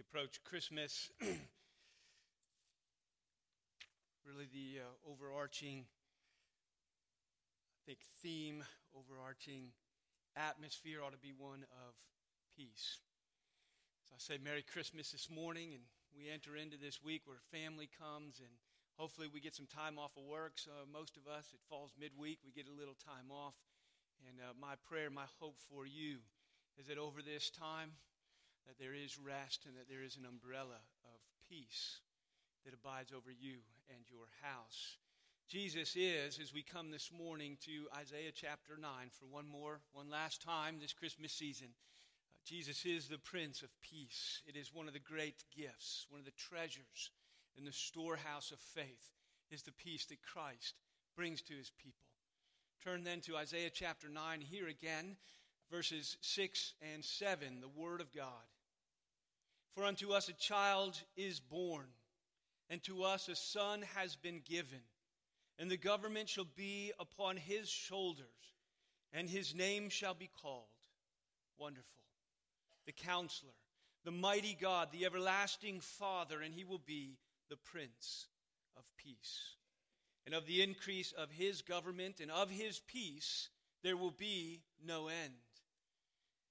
approach Christmas, really the uh, overarching, I think, theme, overarching atmosphere ought to be one of peace. So I say Merry Christmas this morning, and we enter into this week where family comes, and hopefully we get some time off of work. So most of us, it falls midweek, we get a little time off. And uh, my prayer, my hope for you is that over this time, that there is rest and that there is an umbrella of peace that abides over you and your house. Jesus is, as we come this morning to Isaiah chapter 9 for one more, one last time this Christmas season. Uh, Jesus is the Prince of Peace. It is one of the great gifts, one of the treasures in the storehouse of faith is the peace that Christ brings to his people. Turn then to Isaiah chapter 9 here again verses 6 and 7, the Word of God. For unto us a child is born, and to us a son has been given, and the government shall be upon his shoulders, and his name shall be called Wonderful, the Counselor, the Mighty God, the Everlasting Father, and he will be the Prince of Peace. And of the increase of his government and of his peace, there will be no end.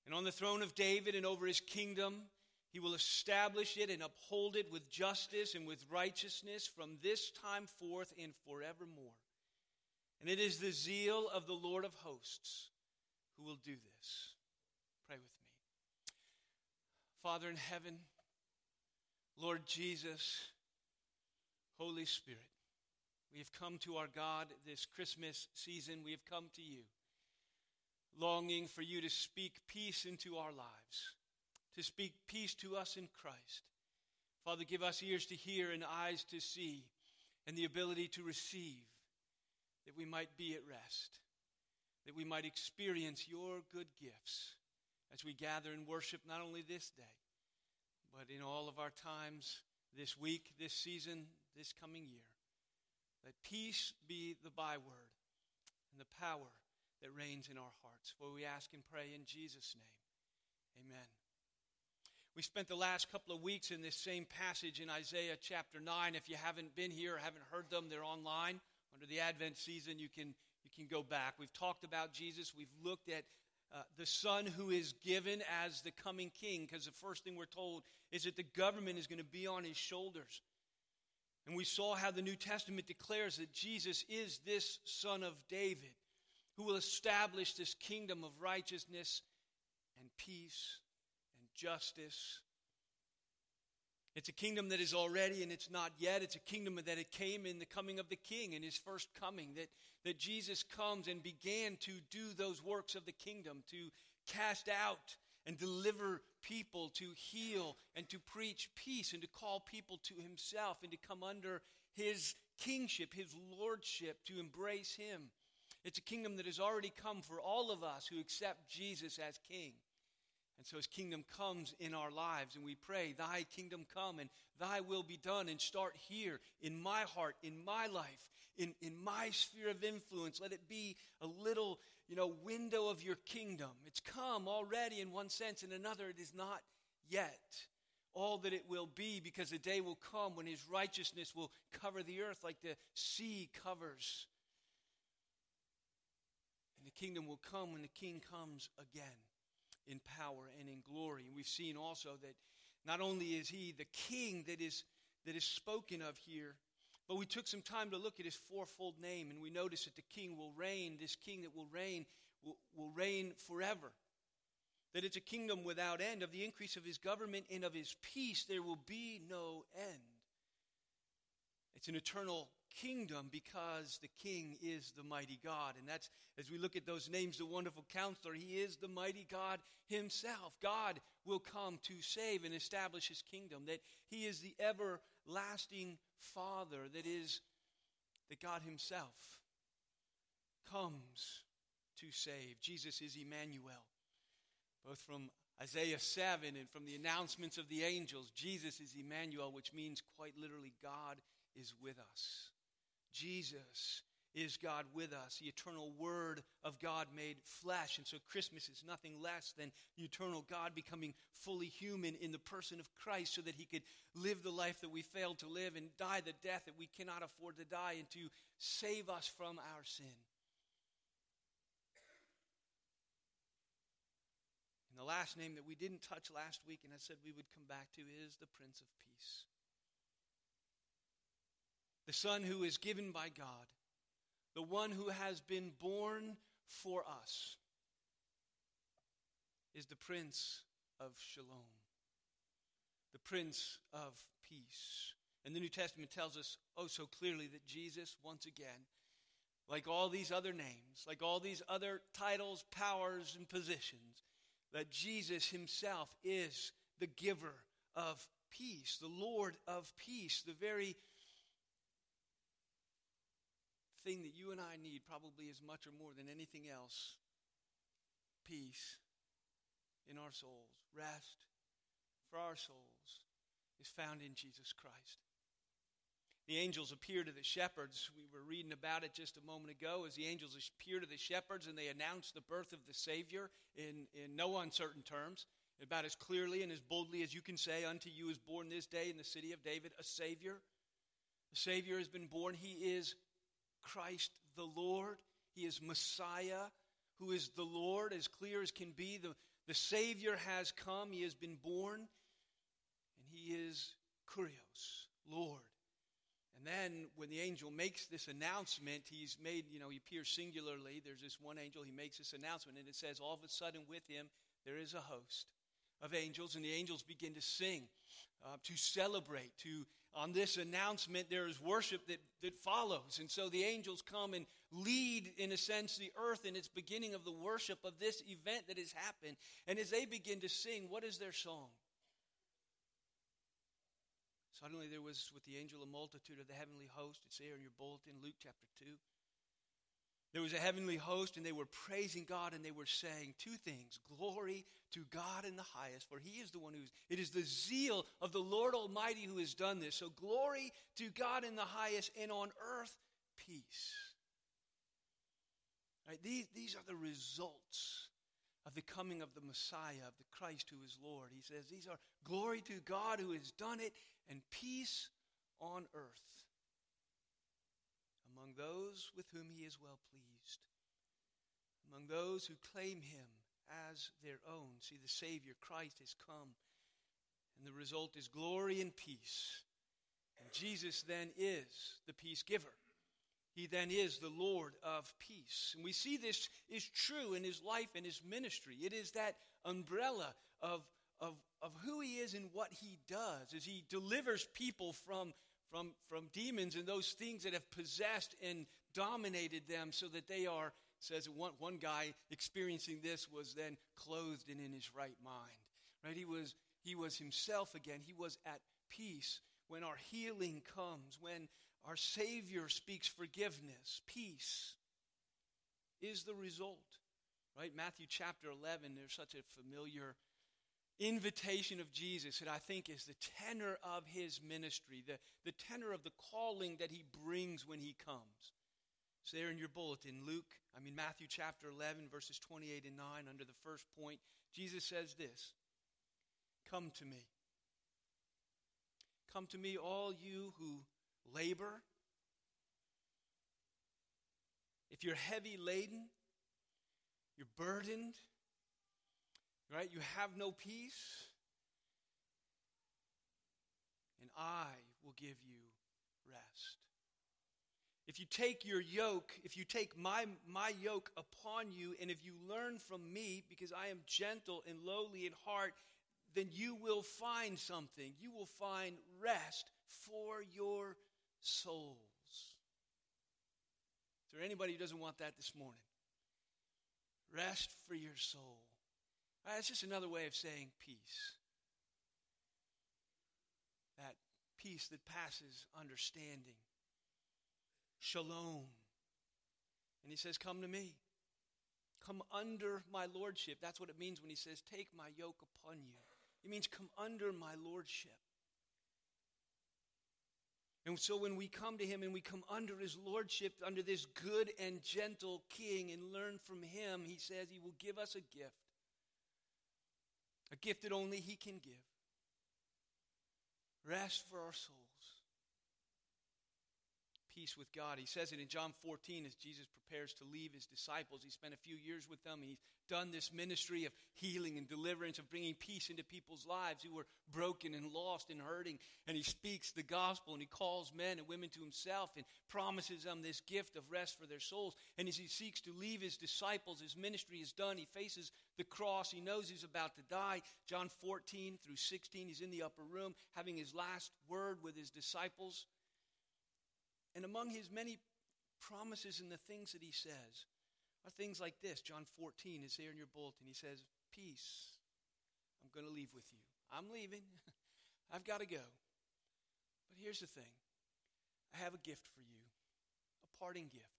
And on the throne of David and over his kingdom, he will establish it and uphold it with justice and with righteousness from this time forth and forevermore. And it is the zeal of the Lord of hosts who will do this. Pray with me. Father in heaven, Lord Jesus, Holy Spirit, we have come to our God this Christmas season. We have come to you longing for you to speak peace into our lives, to speak peace to us in Christ. Father, give us ears to hear and eyes to see, and the ability to receive, that we might be at rest, that we might experience your good gifts as we gather and worship not only this day, but in all of our times this week, this season, this coming year. Let peace be the byword and the power that reigns in our hearts. For we ask and pray in Jesus' name. Amen. We spent the last couple of weeks in this same passage in Isaiah chapter 9. If you haven't been here or haven't heard them, they're online. Under the Advent season, you can, you can go back. We've talked about Jesus. We've looked at uh, the Son who is given as the coming King, because the first thing we're told is that the government is going to be on his shoulders. And we saw how the New Testament declares that Jesus is this Son of David who will establish this kingdom of righteousness and peace justice. It's a kingdom that is already and it's not yet. It's a kingdom that it came in the coming of the king, in his first coming, that, that Jesus comes and began to do those works of the kingdom, to cast out and deliver people, to heal and to preach peace, and to call people to himself, and to come under his kingship, his lordship, to embrace him. It's a kingdom that has already come for all of us who accept Jesus as king. So his kingdom comes in our lives, and we pray, Thy kingdom come and Thy will be done, and start here in my heart, in my life, in, in my sphere of influence. Let it be a little, you know, window of your kingdom. It's come already in one sense, in another, it is not yet all that it will be, because the day will come when his righteousness will cover the earth like the sea covers and the kingdom will come when the king comes again in power and in glory. And we've seen also that not only is he the king that is, that is spoken of here, but we took some time to look at his fourfold name, and we notice that the king will reign, this king that will reign, will, will reign forever. That it's a kingdom without end. Of the increase of his government and of his peace, there will be no end. It's an eternal kingdom because the king is the mighty God. And that's, as we look at those names, the wonderful counselor, he is the mighty God himself. God will come to save and establish his kingdom, that he is the everlasting Father, that is, that God himself comes to save. Jesus is Emmanuel. Both from Isaiah 7 and from the announcements of the angels, Jesus is Emmanuel, which means quite literally God is with us. Jesus is God with us, the eternal Word of God made flesh. And so Christmas is nothing less than the eternal God becoming fully human in the person of Christ so that he could live the life that we failed to live and die the death that we cannot afford to die and to save us from our sin. And the last name that we didn't touch last week and I said we would come back to is the Prince of Peace. The Son who is given by God the one who has been born for us, is the Prince of Shalom, the Prince of Peace. And the New Testament tells us oh so clearly that Jesus, once again, like all these other names, like all these other titles, powers, and positions, that Jesus himself is the giver of peace, the Lord of peace, the very thing that you and I need, probably as much or more than anything else peace in our souls, rest for our souls, is found in Jesus Christ. The angels appear to the shepherds. We were reading about it just a moment ago as the angels appear to the shepherds and they announce the birth of the Savior in, in no uncertain terms, about as clearly and as boldly as you can say, Unto you is born this day in the city of David a Savior. The Savior has been born. He is Christ the Lord. He is Messiah, who is the Lord, as clear as can be. The, the Savior has come, He has been born, and He is Kurios, Lord. And then when the angel makes this announcement, he's made, you know, he appears singularly. There's this one angel, he makes this announcement, and it says, all of a sudden with him, there is a host of angels, and the angels begin to sing, uh, to celebrate, to on this announcement, there is worship that, that follows. And so the angels come and lead, in a sense, the earth in its beginning of the worship of this event that has happened. And as they begin to sing, what is their song? Suddenly there was with the angel a multitude of the heavenly host. It's there in your bulletin, Luke chapter 2. There was a heavenly host, and they were praising God, and they were saying two things Glory to God in the highest, for he is the one who's, it is the zeal of the Lord Almighty who has done this. So, glory to God in the highest, and on earth, peace. Right, these, these are the results of the coming of the Messiah, of the Christ who is Lord. He says, These are glory to God who has done it, and peace on earth among those with whom he is well pleased, among those who claim him as their own. See, the Savior, Christ, has come, and the result is glory and peace. And Jesus then is the peace giver. He then is the Lord of peace. And we see this is true in his life and his ministry. It is that umbrella of, of, of who he is and what he does as he delivers people from from, from demons and those things that have possessed and dominated them so that they are, says one, one guy experiencing this was then clothed and in his right mind. Right? He was, he was himself again. He was at peace when our healing comes, when our Savior speaks forgiveness, peace is the result. Right? Matthew chapter 11, there's such a familiar invitation of Jesus that I think is the tenor of his ministry, the, the tenor of the calling that he brings when he comes. It's there in your bulletin, Luke, I mean, Matthew chapter 11, verses 28 and 9, under the first point, Jesus says this Come to me. Come to me, all you who labor. If you're heavy laden, you're burdened, Right? You have no peace. And I will give you rest. If you take your yoke, if you take my, my yoke upon you, and if you learn from me, because I am gentle and lowly in heart, then you will find something. You will find rest for your souls. Is there anybody who doesn't want that this morning? Rest for your soul. Uh, it's just another way of saying peace. That peace that passes understanding. Shalom. And he says, Come to me. Come under my lordship. That's what it means when he says, Take my yoke upon you. It means come under my lordship. And so when we come to him and we come under his lordship, under this good and gentle king, and learn from him, he says he will give us a gift. A gift that only he can give. Rest for our souls peace with God. He says it in John 14 as Jesus prepares to leave his disciples. He spent a few years with them. He's done this ministry of healing and deliverance, of bringing peace into people's lives who were broken and lost and hurting. And he speaks the gospel and he calls men and women to himself and promises them this gift of rest for their souls. And as he seeks to leave his disciples, his ministry is done. He faces the cross. He knows he's about to die. John 14 through 16, he's in the upper room having his last word with his disciples. And among his many promises and the things that he says are things like this. John 14 is there in your bulletin. He says, Peace. I'm going to leave with you. I'm leaving. I've got to go. But here's the thing I have a gift for you, a parting gift.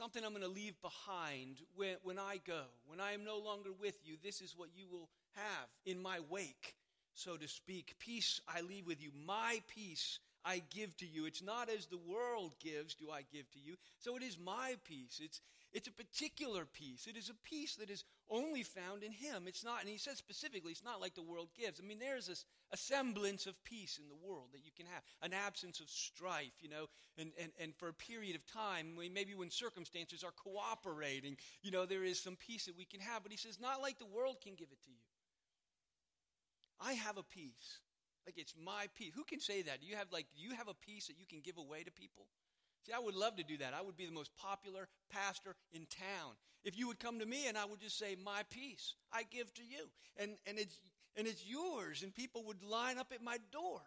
Something I'm going to leave behind when, when I go. When I am no longer with you, this is what you will have in my wake, so to speak. Peace I leave with you. My peace I give to you. It's not as the world gives do I give to you. So it is my peace. It's it's a particular peace. It is a peace that is only found in him. It's not, and he says specifically, it's not like the world gives. I mean, there's a, a semblance of peace in the world that you can have, an absence of strife, you know, and, and, and for a period of time, maybe when circumstances are cooperating, you know, there is some peace that we can have. But he says, not like the world can give it to you. I have a peace like it's my peace. Who can say that? Do you have like do you have a peace that you can give away to people? See, I would love to do that. I would be the most popular pastor in town. If you would come to me and I would just say, My peace, I give to you. And and it's and it's yours, and people would line up at my door.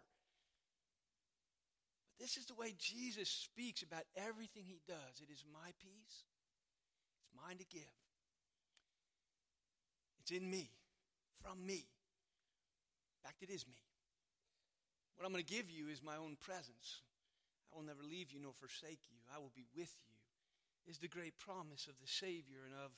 But this is the way Jesus speaks about everything he does. It is my peace. It's mine to give. It's in me, from me. In fact, it is me. What I'm going to give you is my own presence. I will never leave you nor forsake you. I will be with you, is the great promise of the Savior and of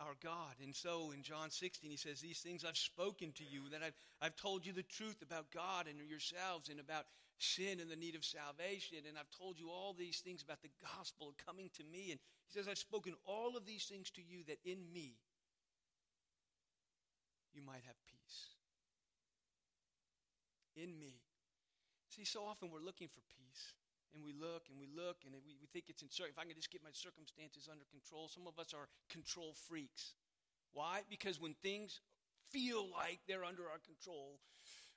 our God. And so in John 16, he says, These things I've spoken to you, that I've, I've told you the truth about God and yourselves and about sin and the need of salvation. And I've told you all these things about the gospel coming to me. And he says, I've spoken all of these things to you that in me you might have peace. In me See, so often we're looking for peace. And we look and we look and we, we think it's in, if I can just get my circumstances under control. Some of us are control freaks. Why? Because when things feel like they're under our control,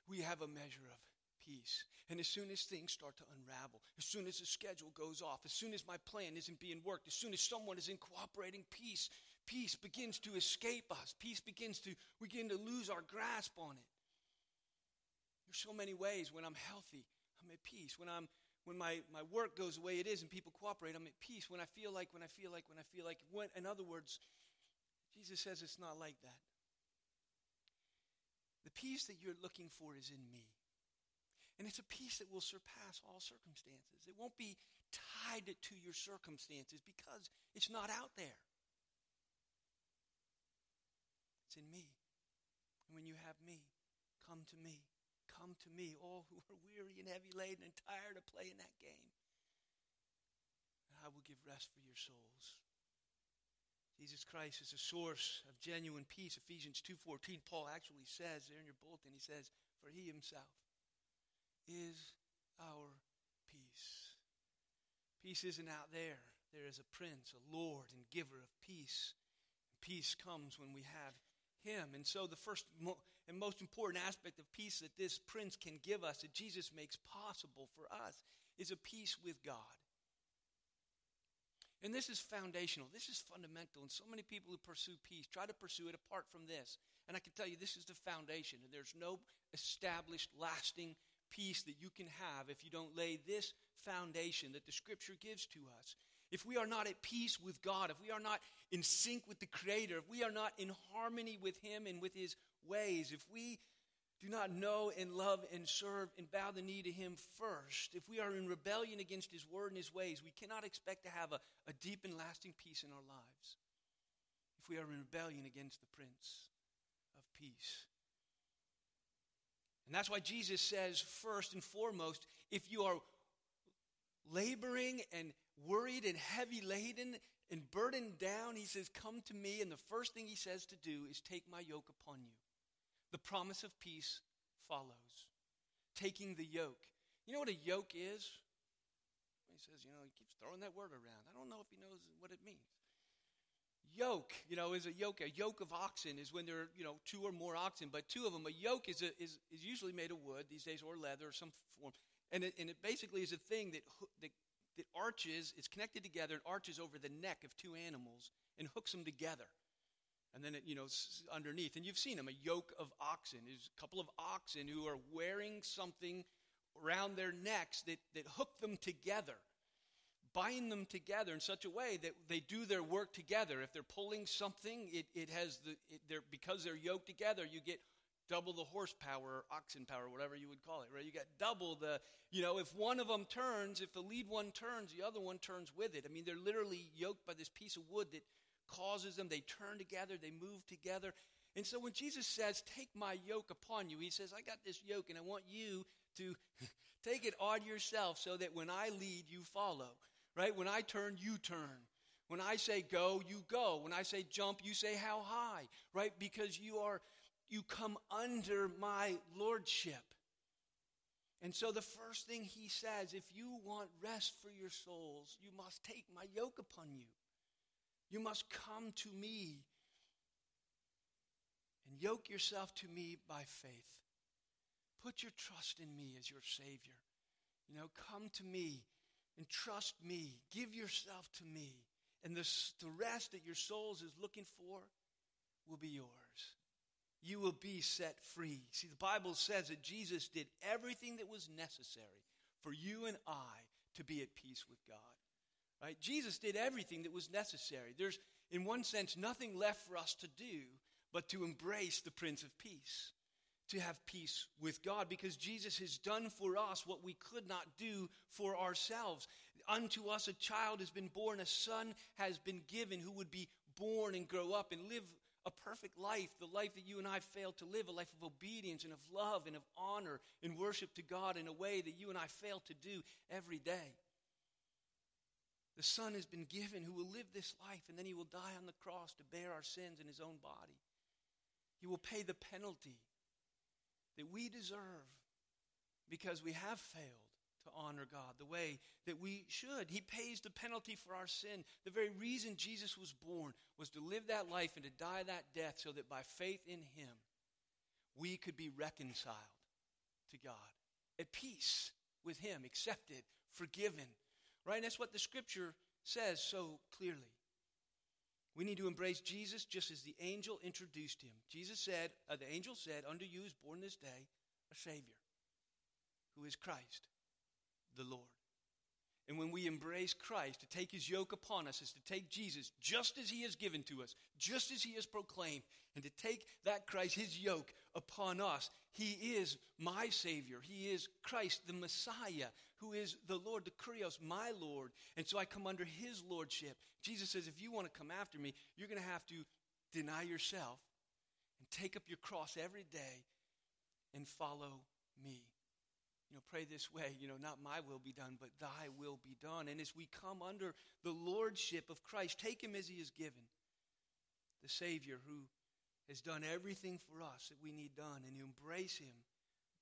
we have a measure of peace. And as soon as things start to unravel, as soon as the schedule goes off, as soon as my plan isn't being worked, as soon as someone isn't cooperating, peace, peace begins to escape us. Peace begins to, we begin to lose our grasp on it. There's so many ways when I'm healthy, I'm at peace. When I'm when my, my work goes the way it is and people cooperate, I'm at peace. When I feel like, when I feel like, when I feel like, when, in other words, Jesus says it's not like that. The peace that you're looking for is in me. And it's a peace that will surpass all circumstances. It won't be tied to your circumstances because it's not out there. It's in me. And when you have me, come to me. Come to me, all who are weary and heavy laden and tired of playing that game. And I will give rest for your souls. Jesus Christ is a source of genuine peace. Ephesians 2:14 Paul actually says there in your bulletin he says for he himself is our peace. Peace isn't out there. There is a prince, a lord and giver of peace. Peace comes when we have him. And so, the first and most important aspect of peace that this prince can give us, that Jesus makes possible for us, is a peace with God. And this is foundational. This is fundamental. And so many people who pursue peace try to pursue it apart from this. And I can tell you, this is the foundation. And there's no established, lasting peace that you can have if you don't lay this foundation that the Scripture gives to us if we are not at peace with God, if we are not in sync with the Creator, if we are not in harmony with Him and with His ways, if we do not know and love and serve and bow the knee to Him first, if we are in rebellion against His word and His ways, we cannot expect to have a, a deep and lasting peace in our lives. If we are in rebellion against the Prince of Peace. And that's why Jesus says, first and foremost, if you are laboring and worried and heavy laden and burdened down, he says, Come to me. And the first thing he says to do is take my yoke upon you. The promise of peace follows. Taking the yoke. You know what a yoke is? He says, you know, he keeps throwing that word around. I don't know if he knows what it means. Yoke, you know, is a yoke. A yoke of oxen is when there are, you know, two or more oxen, but two of them. A yoke is, a, is, is usually made of wood these days or leather or some form. And it, and it basically is a thing that, that, that arches, is connected together and arches over the neck of two animals and hooks them together. And then, it, you know, underneath. And you've seen them, a yoke of oxen. There's a couple of oxen who are wearing something around their necks that, that hook them together bind them together in such a way that they do their work together. If they're pulling something, it, it has the, it, they're, because they're yoked together, you get double the horsepower or oxen power, whatever you would call it, right? You got double the, you know, if one of them turns, if the lead one turns, the other one turns with it. I mean, they're literally yoked by this piece of wood that causes them, they turn together, they move together. And so when Jesus says, Take my yoke upon you, he says, I got this yoke and I want you to take it on yourself so that when I lead, you follow. Right? When I turn, you turn. When I say go, you go. When I say jump, you say how high. Right? Because you are you come under my lordship. And so the first thing he says, if you want rest for your souls, you must take my yoke upon you. You must come to me and yoke yourself to me by faith. Put your trust in me as your Savior. You know, come to me and trust me. Give yourself to me. And the, the rest that your souls is looking for will be yours. You will be set free. See, the Bible says that Jesus did everything that was necessary for you and I to be at peace with God. Right? Jesus did everything that was necessary. There's, in one sense, nothing left for us to do but to embrace the Prince of Peace to have peace with God because Jesus has done for us what we could not do for ourselves. Unto us a child has been born, a son has been given who would be born and grow up and live a perfect life, the life that you and I failed to live, a life of obedience and of love and of honor and worship to God in a way that you and I fail to do every day. The Son has been given who will live this life and then he will die on the cross to bear our sins in his own body. He will pay the penalty that we deserve because we have failed to honor God the way that we should. He pays the penalty for our sin. The very reason Jesus was born was to live that life and to die that death so that by faith in Him, we could be reconciled to God, at peace with Him, accepted, forgiven. Right? And that's what the scripture says so clearly. We need to embrace Jesus just as the angel introduced him. Jesus said, uh, the angel said, Unto you is born this day a Savior, who is Christ, the Lord. And when we embrace Christ, to take his yoke upon us is to take Jesus just as he has given to us, just as he has proclaimed, and to take that Christ, his yoke, upon us. He is my Savior. He is Christ, the Messiah, who is the Lord, the Kurios, my Lord. And so I come under his lordship. Jesus says, if you want to come after me, you're going to have to deny yourself and take up your cross every day and follow me. You know, pray this way, you know, not my will be done, but thy will be done. And as we come under the lordship of Christ, take him as he is given, the Savior who has done everything for us that we need done, and you embrace him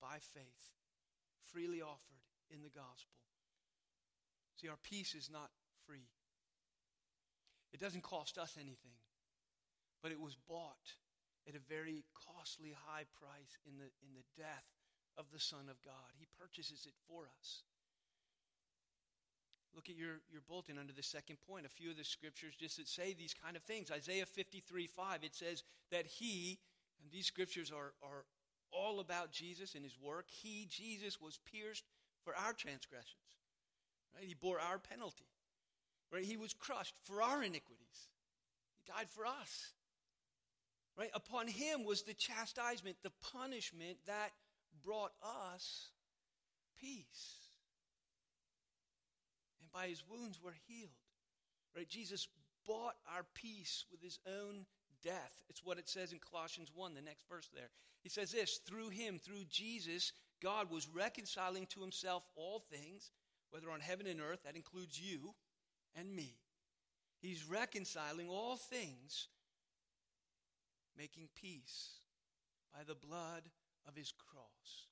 by faith, freely offered in the gospel. See, our peace is not free. It doesn't cost us anything, but it was bought at a very costly high price in the, in the death of the Son of God. He purchases it for us. Look at your, your bulletin under the second point. A few of the scriptures just say these kind of things. Isaiah 53 5, it says that he, and these scriptures are, are all about Jesus and his work. He, Jesus, was pierced for our transgressions. Right? He bore our penalty. Right? He was crushed for our iniquities. He died for us. Right? Upon him was the chastisement, the punishment that brought us peace. By his wounds we're healed. Right? Jesus bought our peace with his own death. It's what it says in Colossians 1, the next verse there. He says this through him, through Jesus, God was reconciling to himself all things whether on heaven and earth, that includes you and me. He's reconciling all things, making peace by the blood of his cross.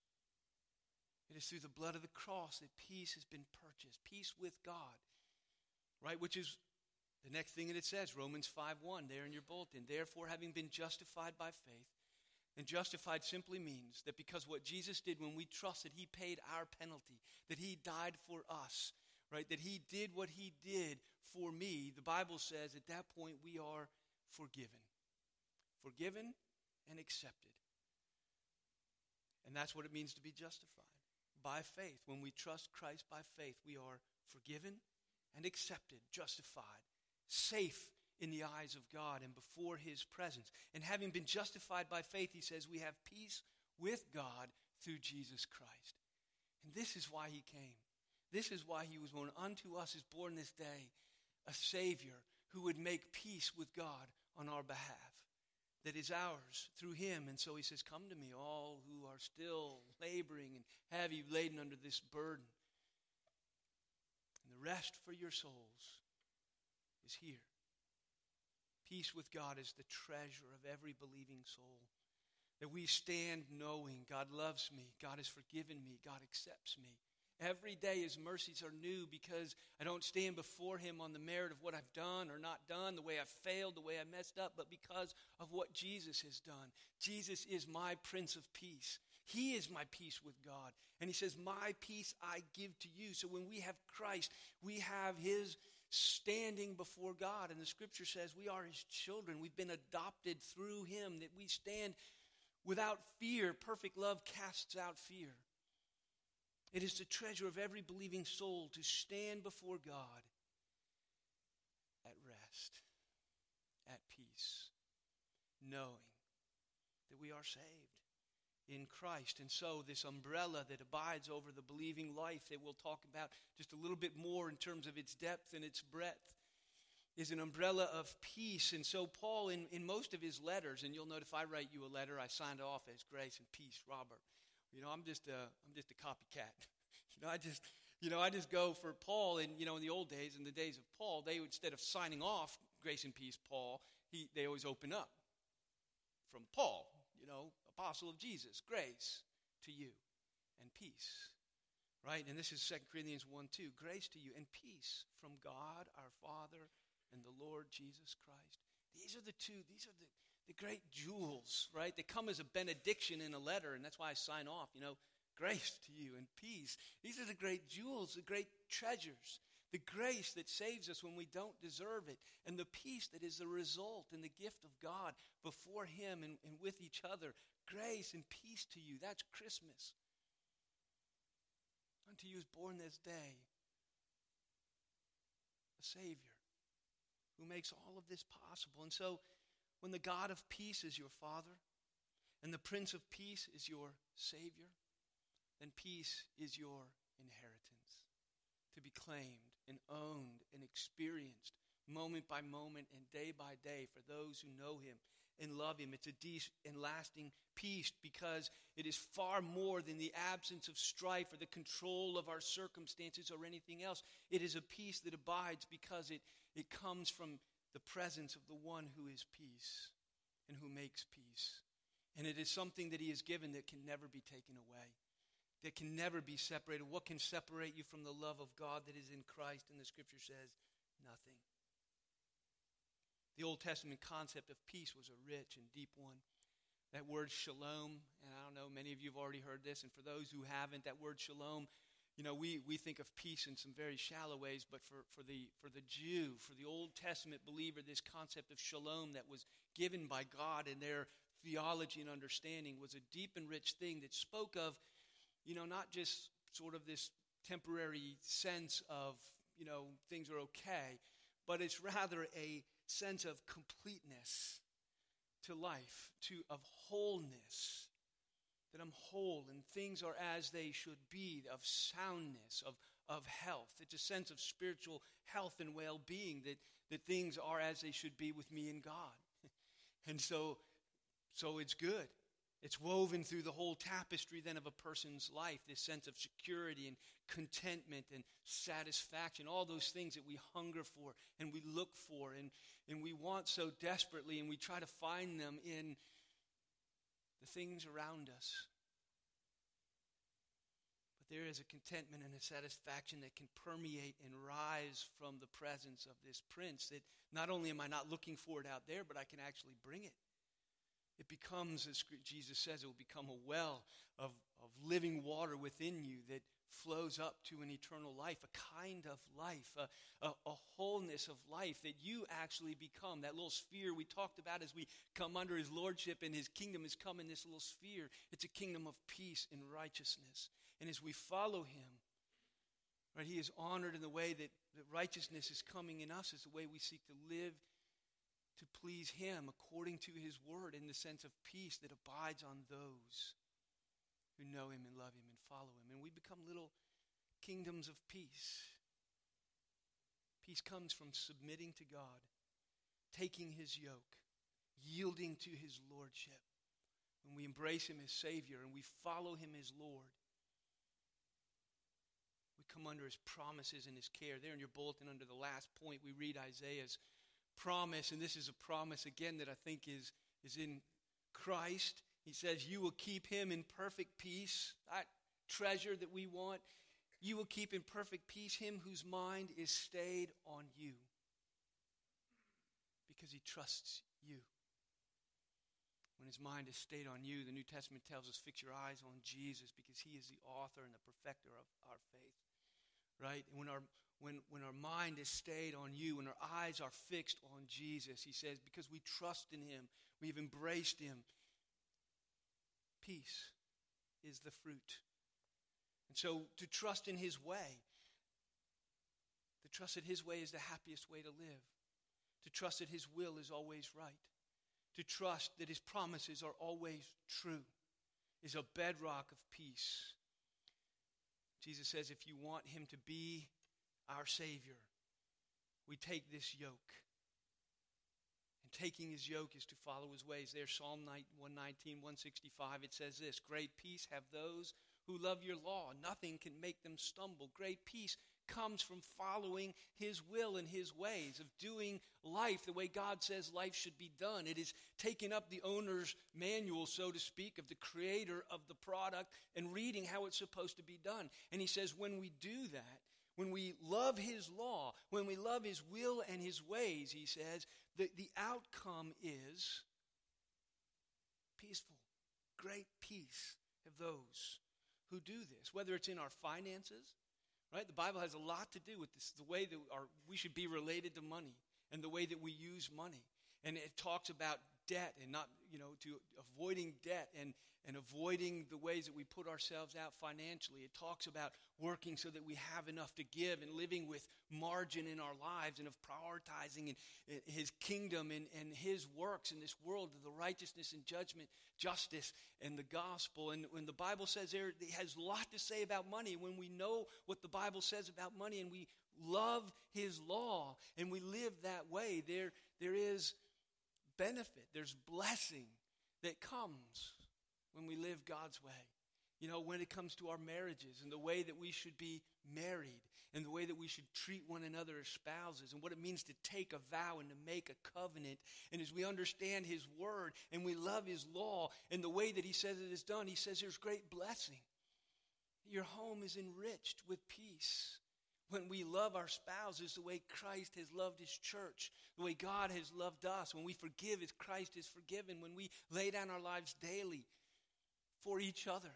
It is through the blood of the cross that peace has been purchased, peace with God, right? Which is the next thing that it says, Romans 5 1, there in your bulletin. Therefore, having been justified by faith, and justified simply means that because what Jesus did when we trusted, He paid our penalty, that He died for us, right? That He did what He did for me. The Bible says at that point we are forgiven. Forgiven and accepted. And that's what it means to be justified by faith. When we trust Christ by faith, we are forgiven and accepted, justified, safe in the eyes of God and before his presence. And having been justified by faith, he says we have peace with God through Jesus Christ. And this is why he came. This is why he was born. Unto us is born this day a Savior who would make peace with God on our behalf that is ours through him. And so he says, Come to me, all who are still laboring and heavy laden under this burden. And the rest for your souls is here. Peace with God is the treasure of every believing soul. That we stand knowing God loves me, God has forgiven me, God accepts me. Every day his mercies are new because I don't stand before him on the merit of what I've done or not done, the way I've failed, the way I messed up, but because of what Jesus has done. Jesus is my Prince of Peace. He is my peace with God. And he says, My peace I give to you. So when we have Christ, we have his standing before God. And the scripture says we are his children. We've been adopted through him, that we stand without fear. Perfect love casts out fear. It is the treasure of every believing soul to stand before God at rest, at peace, knowing that we are saved in Christ. And so, this umbrella that abides over the believing life that we'll talk about just a little bit more in terms of its depth and its breadth is an umbrella of peace. And so, Paul, in, in most of his letters, and you'll note if I write you a letter, I signed off as Grace and Peace, Robert. You know, I'm just a, I'm just a copycat. you know, I just, you know, I just go for Paul. And you know, in the old days, in the days of Paul, they instead of signing off grace and peace, Paul, he, they always open up from Paul. You know, apostle of Jesus, grace to you and peace. Right? And this is 2 Corinthians 1 2. Grace to you and peace from God our Father and the Lord Jesus Christ. These are the two, these are the, the great jewels, right? They come as a benediction in a letter, and that's why I sign off, you know, grace to you and peace. These are the great jewels, the great treasures, the grace that saves us when we don't deserve it, and the peace that is the result and the gift of God before Him and, and with each other. Grace and peace to you. That's Christmas. Unto you is born this day a Savior who makes all of this possible. And so, when the God of peace is your Father, and the Prince of Peace is your Savior, then peace is your inheritance to be claimed and owned and experienced moment by moment and day by day for those who know Him and love Him. It's a deep and lasting peace because it is far more than the absence of strife or the control of our circumstances or anything else. It is a peace that abides because it, it comes from the presence of the one who is peace and who makes peace. And it is something that he has given that can never be taken away, that can never be separated. What can separate you from the love of God that is in Christ? And the scripture says, nothing. The Old Testament concept of peace was a rich and deep one. That word shalom, and I don't know, many of you have already heard this, and for those who haven't, that word shalom you know, we, we think of peace in some very shallow ways, but for, for, the, for the Jew, for the Old Testament believer, this concept of shalom that was given by God in their theology and understanding was a deep and rich thing that spoke of, you know, not just sort of this temporary sense of, you know, things are okay, but it's rather a sense of completeness to life, to of wholeness that I'm whole and things are as they should be, of soundness, of, of health. It's a sense of spiritual health and well being that, that things are as they should be with me and God. and so, so it's good. It's woven through the whole tapestry then of a person's life, this sense of security and contentment and satisfaction, all those things that we hunger for and we look for and, and we want so desperately, and we try to find them in the things around us. But there is a contentment and a satisfaction that can permeate and rise from the presence of this prince that not only am I not looking for it out there, but I can actually bring it. It becomes, as Jesus says, it will become a well of, of living water within you that flows up to an eternal life, a kind of life, a, a, a, wholeness of life that you actually become. That little sphere we talked about as we come under his lordship and his kingdom has come in this little sphere. It's a kingdom of peace and righteousness. And as we follow him, right, he is honored in the way that, that righteousness is coming in us, is the way we seek to live to please him according to his word in the sense of peace that abides on those who know him and love him follow him. And we become little kingdoms of peace. Peace comes from submitting to God, taking his yoke, yielding to his lordship. When we embrace him as Savior and we follow him as Lord, we come under his promises and his care. There in your bulletin, under the last point, we read Isaiah's promise, and this is a promise again that I think is, is in Christ. He says, You will keep him in perfect peace. That treasure that we want, you will keep in perfect peace him whose mind is stayed on you because he trusts you. When his mind is stayed on you, the New Testament tells us, fix your eyes on Jesus because he is the author and the perfecter of our faith. Right? And when our when, when our mind is stayed on you, when our eyes are fixed on Jesus, he says, because we trust in him, we've embraced him, peace is the fruit. And so to trust in His way, to trust that His way is the happiest way to live, to trust that His will is always right, to trust that His promises are always true, is a bedrock of peace. Jesus says, if you want Him to be our Savior, we take this yoke And taking his yoke is to follow his ways. There, Psalm 119, 165, it says this Great peace have those who love your law. Nothing can make them stumble. Great peace comes from following his will and his ways, of doing life the way God says life should be done. It is taking up the owner's manual, so to speak, of the creator of the product and reading how it's supposed to be done. And he says, when we do that, when we love His law, when we love His will and His ways, he says, the, the outcome is peaceful, great peace of those who do this, whether it's in our finances, right? The Bible has a lot to do with this, the way that our, we should be related to money and the way that we use money. And it talks about debt and not, you know, to avoiding debt and, and avoiding the ways that we put ourselves out financially. It talks about working so that we have enough to give and living with margin in our lives and of prioritizing in, in His kingdom and, and His works in this world, of the righteousness and judgment, justice and the gospel. And when the Bible says there, it has a lot to say about money. When we know what the Bible says about money and we love His law and we live that way, there, there is benefit, there's blessing that comes when we live God's way. You know, when it comes to our marriages and the way that we should be married and the way that we should treat one another as spouses and what it means to take a vow and to make a covenant. And as we understand His word and we love His law and the way that He says it is done, He says there's great blessing. Your home is enriched with peace. When we love our spouses the way Christ has loved His church, the way God has loved us, when we forgive as Christ is forgiven, when we lay down our lives daily for each other.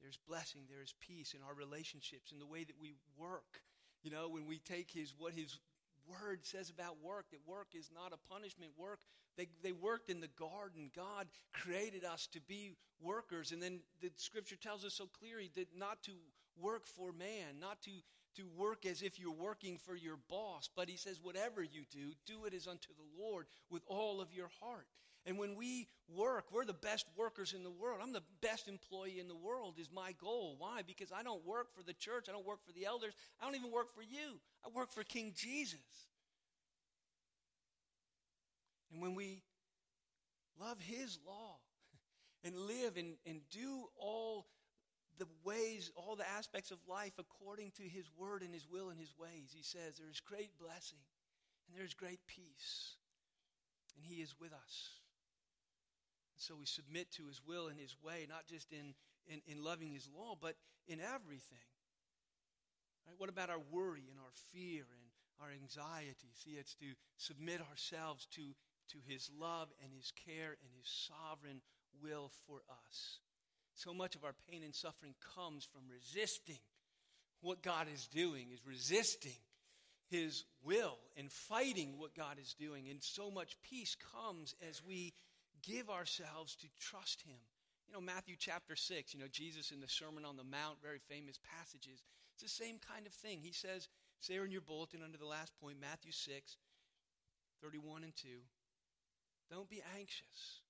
There's blessing, there is peace in our relationships, in the way that we work. You know, when we take his what his word says about work, that work is not a punishment. Work, they, they worked in the garden. God created us to be workers. And then the scripture tells us so clearly that not to work for man, not to, to work as if you're working for your boss, but he says, whatever you do, do it as unto the Lord with all of your heart. And when we work, we're the best workers in the world. I'm the best employee in the world, is my goal. Why? Because I don't work for the church, I don't work for the elders, I don't even work for you. I work for King Jesus. And when we love his law, and live and, and do all the ways, all the aspects of life according to his word and his will and his ways. He says there is great blessing and there is great peace, and he is with us. And so we submit to his will and his way, not just in, in, in loving his law, but in everything. Right? What about our worry and our fear and our anxiety? See, it's to submit ourselves to, to his love and his care and his sovereign will for us. So much of our pain and suffering comes from resisting what God is doing, is resisting his will and fighting what God is doing. And so much peace comes as we give ourselves to trust him. You know, Matthew chapter 6, you know, Jesus in the Sermon on the Mount, very famous passages. It's the same kind of thing. He says, say in your bulletin under the last point, Matthew 6, 31 and 2. Don't be anxious.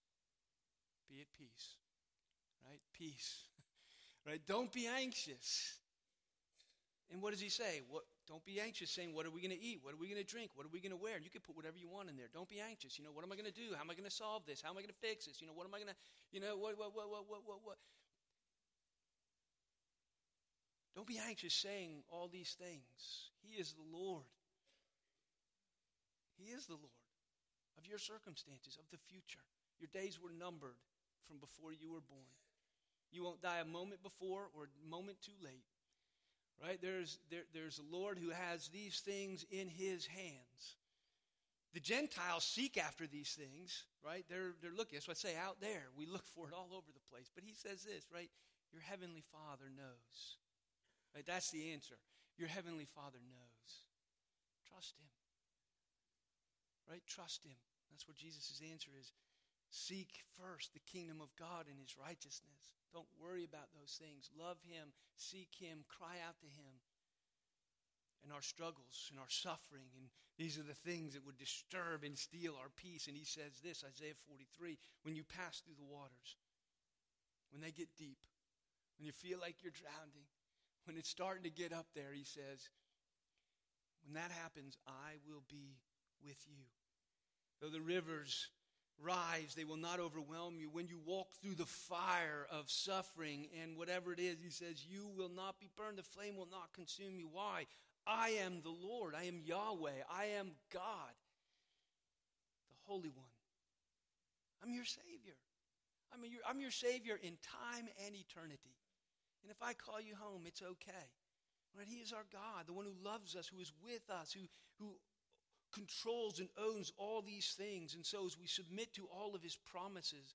Be at peace. Right? Peace. right? Don't be anxious. And what does he say? What don't be anxious saying, What are we going to eat? What are we going to drink? What are we going to wear? You can put whatever you want in there. Don't be anxious. You know, what am I going to do? How am I going to solve this? How am I going to fix this? You know, what am I going to, you know, what, what, what, what, what, what, what? Don't be anxious saying all these things. He is the Lord. He is the Lord of your circumstances, of the future. Your days were numbered from before you were born. You won't die a moment before or a moment too late. Right? There's, there, there's a Lord who has these things in his hands. The Gentiles seek after these things, right? They're, they're looking. That's what I say out there. We look for it all over the place. But he says this, right? Your heavenly Father knows. Right? That's the answer. Your heavenly Father knows. Trust him. Right? Trust him. That's what Jesus' answer is. Seek first the kingdom of God and his righteousness. Don't worry about those things. Love him, seek him, cry out to him. And our struggles and our suffering, and these are the things that would disturb and steal our peace. And he says this, Isaiah 43 when you pass through the waters, when they get deep, when you feel like you're drowning, when it's starting to get up there, he says, when that happens, I will be with you. Though the rivers rise, they will not overwhelm you. When you walk through the fire of suffering and whatever it is, he says, you will not be burned. The flame will not consume you. Why? I am the Lord. I am Yahweh. I am God, the Holy One. I'm your Savior. I'm your, I'm your Savior in time and eternity. And if I call you home, it's okay. Right? He is our God, the one who loves us, who is with us, who, who controls and owns all these things. And so, as we submit to all of his promises,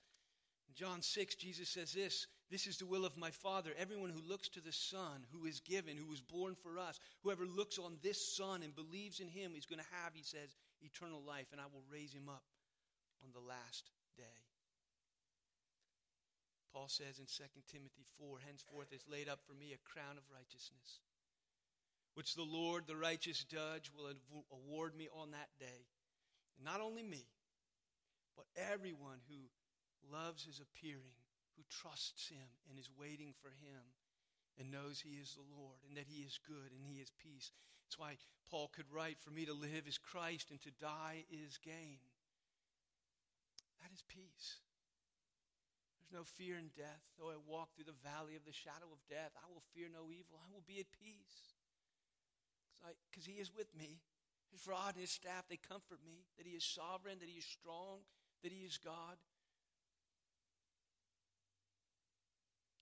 in John 6, Jesus says this This is the will of my Father. Everyone who looks to the Son, who is given, who was born for us, whoever looks on this Son and believes in him is going to have, he says, eternal life, and I will raise him up on the last day. Paul says in 2 Timothy 4 Henceforth is laid up for me a crown of righteousness which the Lord, the righteous judge, will award me on that day. And not only me, but everyone who loves his appearing, who trusts him and is waiting for him and knows he is the Lord and that he is good and he is peace. That's why Paul could write, For me to live is Christ and to die is gain. That is peace. There's no fear in death. Though I walk through the valley of the shadow of death, I will fear no evil. I will be at peace because He is with me. His rod and His staff, they comfort me that He is sovereign, that He is strong, that He is God.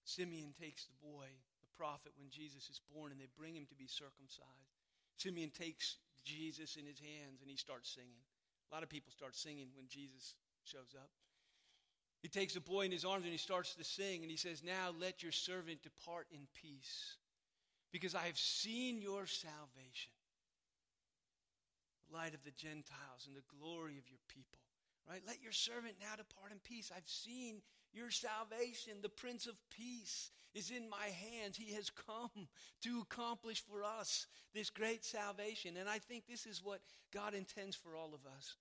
Simeon takes the boy, the prophet, when Jesus is born, and they bring him to be circumcised. Simeon takes Jesus in his hands and he starts singing. A lot of people start singing when Jesus shows up. He takes the boy in his arms and he starts to sing, and he says, Now let your servant depart in peace because I have seen your salvation, the light of the Gentiles and the glory of your people. Right? Let your servant now depart in peace. I've seen your salvation. The Prince of Peace is in my hands. He has come to accomplish for us this great salvation. And I think this is what God intends for all of us.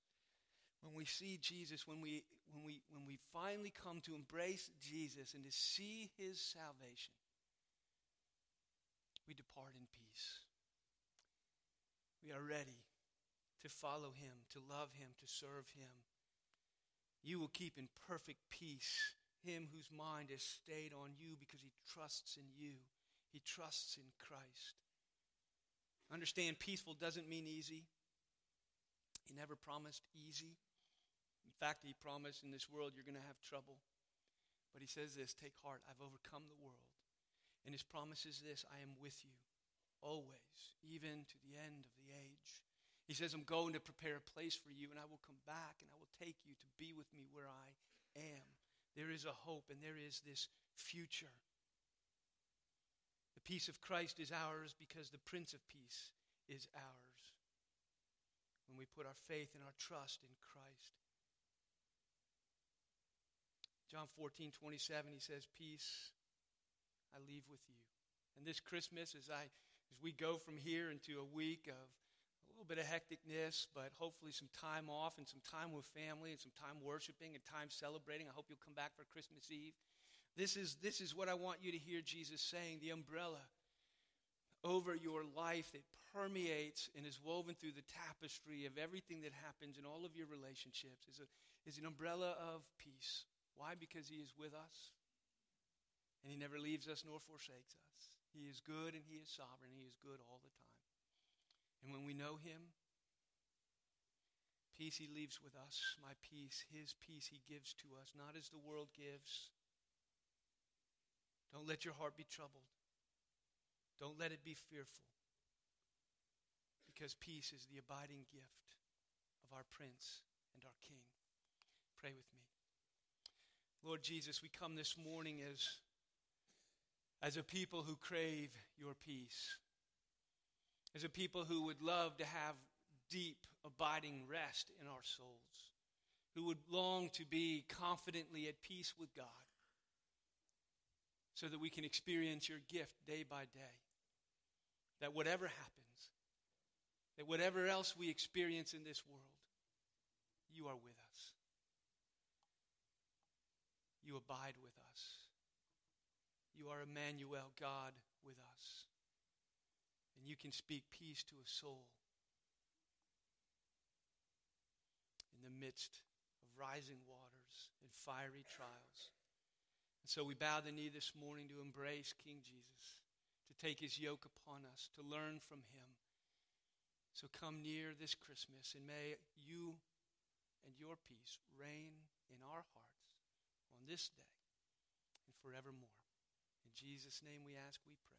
When we see Jesus, when we, when we, when we finally come to embrace Jesus and to see his salvation, we depart in peace. We are ready to follow him, to love him, to serve him. You will keep in perfect peace him whose mind is stayed on you because he trusts in you. He trusts in Christ. Understand, peaceful doesn't mean easy. He never promised easy. In fact, he promised in this world you're going to have trouble. But he says this take heart, I've overcome the world. And his promise is this I am with you always, even to the end of the age. He says, I'm going to prepare a place for you, and I will come back and I will take you to be with me where I am. There is a hope, and there is this future. The peace of Christ is ours because the Prince of Peace is ours when we put our faith and our trust in Christ. John 14, 27, he says, Peace I leave with you. And this Christmas, as I as we go from here into a week of a little bit of hecticness, but hopefully some time off and some time with family and some time worshiping and time celebrating. I hope you'll come back for Christmas Eve. This is, this is what I want you to hear Jesus saying the umbrella over your life that permeates and is woven through the tapestry of everything that happens in all of your relationships is, a, is an umbrella of peace. Why? Because He is with us and He never leaves us nor forsakes us. He is good and He is sovereign. He is good all the time. And when we know Him, peace He leaves with us. My peace, His peace He gives to us, not as the world gives. Don't let your heart be troubled. Don't let it be fearful. Because peace is the abiding gift of our Prince and our King. Pray with me. Lord Jesus, we come this morning as as a people who crave your peace, as a people who would love to have deep, abiding rest in our souls, who would long to be confidently at peace with God, so that we can experience your gift day by day. That whatever happens, that whatever else we experience in this world, you are with us. You abide with us. You are Emmanuel, God with us. And you can speak peace to a soul in the midst of rising waters and fiery trials. And so we bow the knee this morning to embrace King Jesus, to take his yoke upon us, to learn from him. So come near this Christmas, and may you and your peace reign in our hearts on this day and forevermore. In Jesus' name we ask, we pray.